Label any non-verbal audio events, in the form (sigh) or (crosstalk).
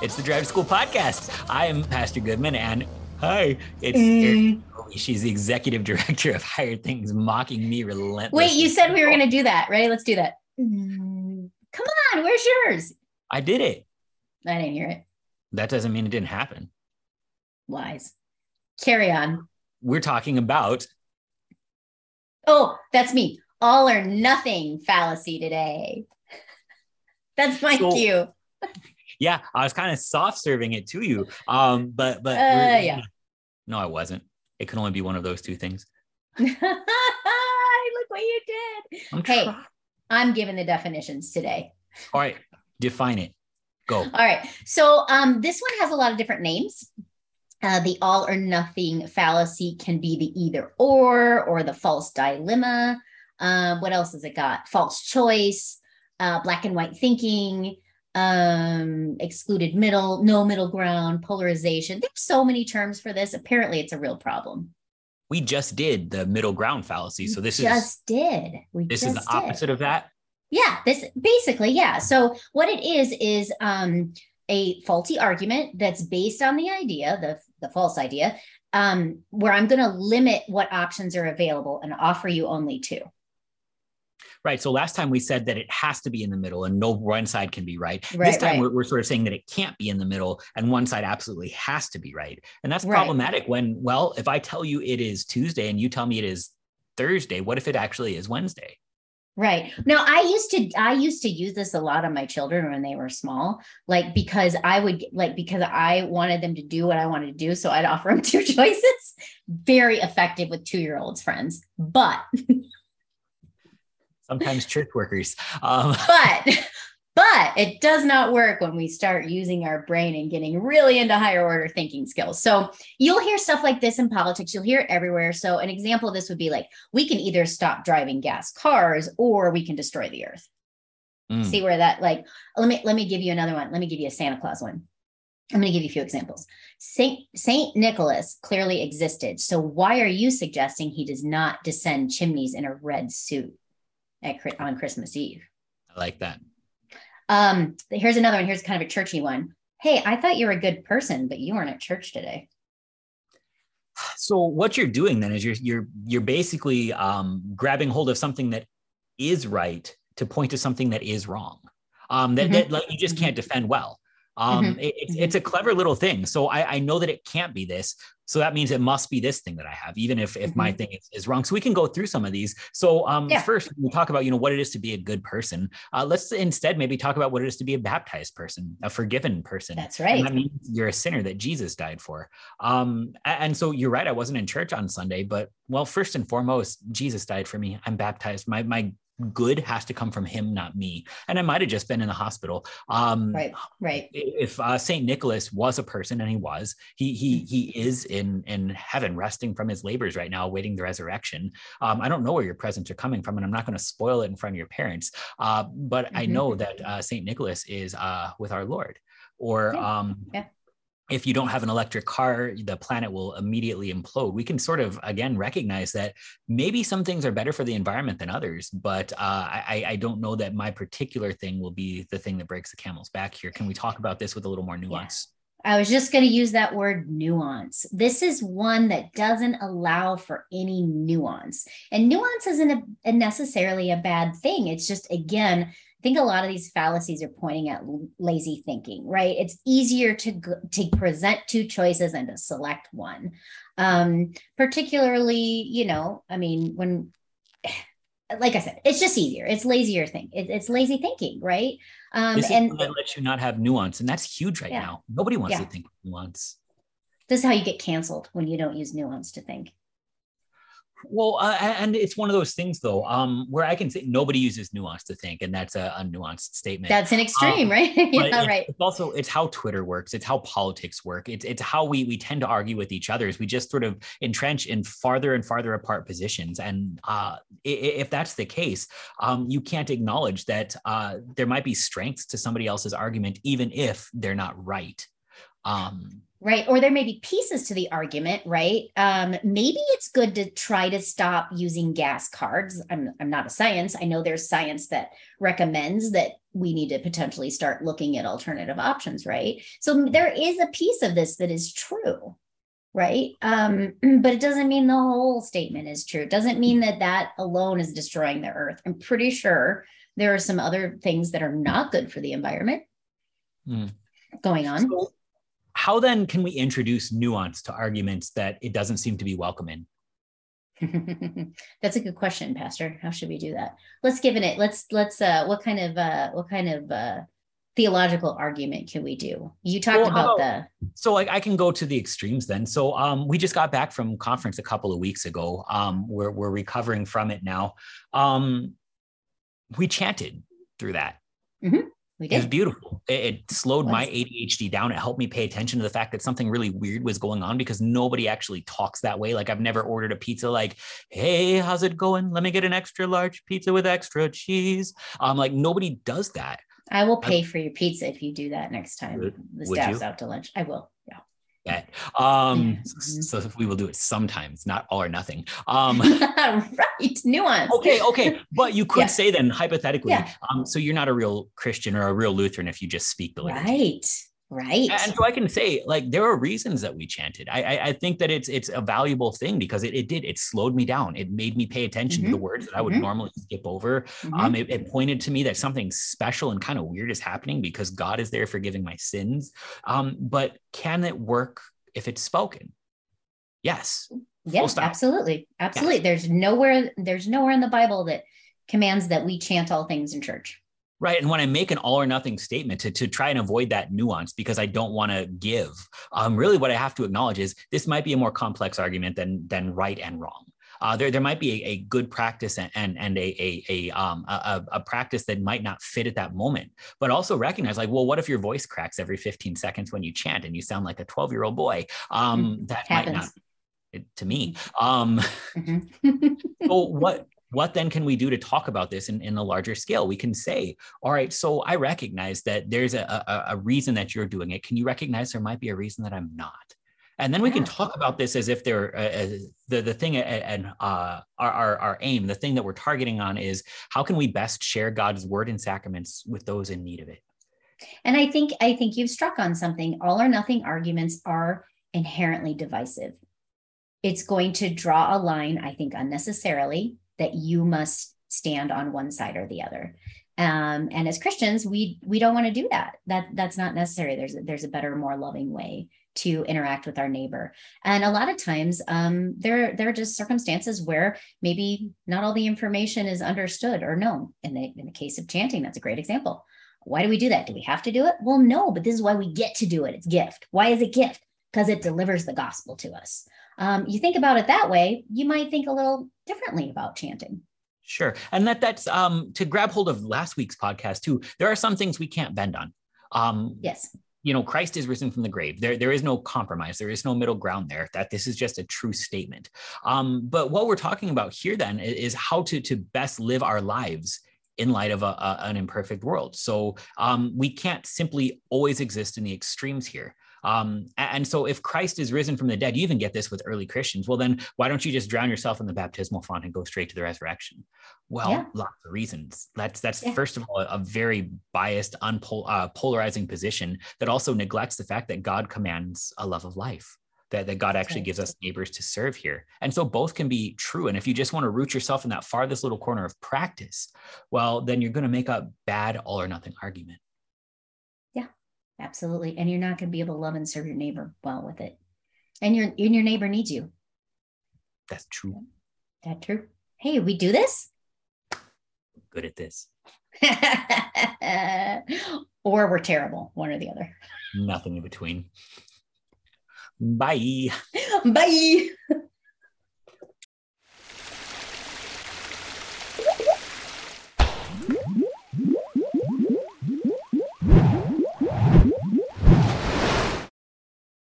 It's the Drive to School podcast. I am Pastor Goodman, and hi, it's Mm. she's the executive (laughs) director of Higher Things, mocking me relentlessly. Wait, you said we were going to do that. Ready? Let's do that. Mm, Come on, where's yours? I did it. I didn't hear it. That doesn't mean it didn't happen. Lies. Carry on. We're talking about Oh, that's me. All or nothing fallacy today. (laughs) That's my So- cue. Yeah. I was kind of soft serving it to you, um, but but Uh, yeah. no, I wasn't. It could only be one of those two things. (laughs) Look what you did. I'm Hey. I'm giving the definitions today. All right, define it. Go. All right. So um, this one has a lot of different names. Uh, the all or nothing fallacy can be the either or or the false dilemma. Um, what else has it got? False choice, uh, black and white thinking, um, excluded middle, no middle ground, polarization. There's so many terms for this. Apparently, it's a real problem. We just did the middle ground fallacy, so this is just did. We this is the did. opposite of that. Yeah, this basically, yeah. So what it is is um a faulty argument that's based on the idea, the the false idea, um, where I'm going to limit what options are available and offer you only two. Right. So last time we said that it has to be in the middle and no one side can be right. Right, this time right. we're, we're sort of saying that it can't be in the middle and one side absolutely has to be right. And that's Right. problematic when, well, if I tell you it is Tuesday and you tell me it is Thursday, what if it actually is Wednesday? Right. Now I used to I used to use this a lot on my children when they were small, like because I would like because I wanted them to do what I wanted to do, so I'd (laughs) offer them two choices. Very effective with two year olds friends, but (laughs) Sometimes church workers. Um, (laughs) but but it does not work when we start using our brain and getting really into higher order thinking skills. So you'll hear stuff like this in politics. You'll hear it everywhere. So an example of this would be like we can either stop driving gas cars or we can destroy the earth. Mm, see where that like let me let me give you another one. Let me give you a santa claus one. I'm going to give you a few examples. Saint saint nicholas clearly existed. So why are you suggesting he does not descend chimneys in a red suit at on christmas eve I like that. um, here's another one. Here's kind of a churchy one. Hey, I thought you were a good person, but you weren't at church today. So what you're doing then is you're you're you're basically um, grabbing hold of something that is right to point to something that is wrong. Um, that, Mhm. that like, you just can't defend well. Um, Mhm. it- it's, Mhm. it's a clever little thing. So I, I know that it can't be this. So that means it must be this thing that I have, even if if my thing is, is wrong. So we can go through some of these. So um, Yeah. first we talk about you know what it is to be a good person. Uh, let's instead maybe talk about what it is to be a baptized person, a forgiven person. That's And right. that means you're a sinner that Jesus died for. Um, and so you're right. I wasn't in church on Sunday, but well, first and foremost, Jesus died for me. I'm baptized. My my good has to come from Him, not me. And I might have just been in the hospital. Um, Right. Right. If uh, Saint Nicholas was a person, and he was, he he he is in in heaven, resting from his labors right now, awaiting the resurrection. Um, I don't know where your presents are coming from, and I'm not going to spoil it in front of your parents. Uh, but I Mhm. know that uh, Saint Nicholas is uh, with our Lord. Or Yeah. um, Yeah. If you don't have an electric car, the planet will immediately implode. We can sort of again recognize that maybe some things are better for the environment than others, but uh, I, I don't know that my particular thing will be the thing that breaks the camel's back here. Can we talk about this with a little more nuance? I was just going to use that word nuance. This is one that doesn't allow for any nuance. And nuance isn't a, a necessarily a bad thing. It's just, again, I think a lot of these fallacies are pointing at lazy thinking, right? It's easier to to present two choices and to select one. Um, particularly, you know, I mean, when (sighs) like I said, it's just easier. It's lazier thing. It, it's lazy thinking, right? Um, this is and what lets you not have nuance, and that's huge right Yeah. now. Nobody wants Yeah. to think nuance. this is how you get canceled when you don't use nuance to think. Well, uh, and it's one of those things though, um, where I can say nobody uses nuance to think, and that's a, a nuanced statement. That's an extreme, Um, right? (laughs) yeah, it's, right. it's also it's how Twitter works. It's how politics work. It's it's how we we tend to argue with each other. Is we just sort of entrench in farther and farther apart positions. And uh, if that's the case, um, you can't acknowledge that uh, there might be strengths to somebody else's argument, even if they're not right. Um, right or there may be pieces to the argument right? Um, maybe it's good to try to stop using gas cards I'm, I'm not a science. I know there's science that recommends that we need to potentially start looking at alternative options right? So there is a piece of this that is true right? Um, (clears throat) but it doesn't mean the whole statement is true. It doesn't mean that that alone is destroying the earth. I'm pretty sure there are some other things that are not good for the environment mm. going on. So- how then can we introduce nuance to arguments that it doesn't seem to be welcome in? (laughs) That's a good question, Pastor. How should we do that? Let's give it. Let's let's. Uh, what kind of uh, what kind of uh, theological argument can we do? You talked well, about, about, the. So like I can go to the extremes then. So um, we just got back from conference a couple of weeks ago. Um, we're we're recovering from it now. Um, we chanted through that. Mm-hmm. It was beautiful. It, it slowed my ADHD down. It helped me pay attention to the fact that something really weird was going on because nobody actually talks that way. Like I've never ordered a pizza like, "Hey, how's it going? Let me get an extra large pizza with extra cheese." I'm um, like nobody does that. I will pay I, for your pizza if you do that next time would, the staff's out to lunch. I will. Um, mm-hmm. so we will do it sometimes, not all or nothing. (laughs) Um, right, nuance. Okay, okay, but you could yeah. say then hypothetically. Yeah. Um, so you're not a real Christian or a real Lutheran if you just speak the language. Right. Right. And so I can say, like, there are reasons that we chanted. I I, I think that it's it's a valuable thing because it, it did it slowed me down. It made me pay attention mm-hmm. to the words that I would mm-hmm. normally skip over. Mm-hmm. Um, it, it, pointed to me that something special and kind of weird is happening because God is there forgiving my sins. Um, but can it work if it's spoken? Yes. Yes, absolutely. Absolutely. Yes. There's nowhere there's nowhere in the Bible that commands that we chant all things in church. Right. And when I make an all or nothing statement to, to try and avoid that nuance because I don't want to give, um, really what I have to acknowledge is this might be a more complex argument than than right and wrong. Uh, there, there might be a, a good practice and and, and a a a, um, a a practice that might not fit at that moment, but also recognize like, well, what if your voice cracks every 15 seconds when you chant and you sound like a 12 year old boy? Um, mm-hmm. that Happens. might not to me. Um, mm-hmm. (laughs) so what what then can we do to talk about this in, in a larger scale? We can say, all right, so I recognize that there's a, a, a reason that you're doing it. Can you recognize there might be a reason that I'm not? And then we yeah. can talk about this as if they're uh, the the thing and uh, our, our our aim, the thing that we're targeting on is how can we best share God's word and sacraments with those in need of it. And I think I think you've struck on something. All or nothing arguments are inherently divisive. It's going to draw a line, I think, unnecessarily that you must stand on one side or the other. Um, and as Christians, we we don't want to do that. That that's not necessary. There's a, there's a better, more loving way to interact with our neighbor. And a lot of times, um, there there are just circumstances where maybe not all the information is understood or known. In the in the case of chanting, that's a great example. Why do we do that? Do we have to do it? Well, no, but this is why we get to do it. It's gift. Why is it gift? Because it delivers the gospel to us. Um, you think about it that way, you might think a little differently about chanting. Sure. And that that's um to grab hold of last week's podcast too. There are some things we can't bend on. Um yes. You know, Christ is risen from the grave. There, there is no compromise. There is no middle ground there. That this is just a true statement. Um, but what we're talking about here then is how to to best live our lives in light of a, a, an imperfect world. So um, we can't simply always exist in the extremes here. Um, and so if Christ is risen from the dead, you even get this with early Christians. Well, then why don't you just drown yourself in the baptismal font and go straight to the resurrection? Well, yeah. lots of reasons. That's that's yeah. first of all a very biased, unpol- uh, polarizing position that also neglects the fact that God commands a love of life. That, that God actually gives us neighbors to serve here. And so both can be true. And if you just want to root yourself in that farthest little corner of practice, well, then you're going to make a bad all or nothing argument. Absolutely. And you're not going to be able to love and serve your neighbor well with it. And your and your neighbor needs you. That's true. That true. Hey, we do this? Good at this. (laughs) or we're terrible, one or the other. Nothing in between. Bye. (laughs) Bye.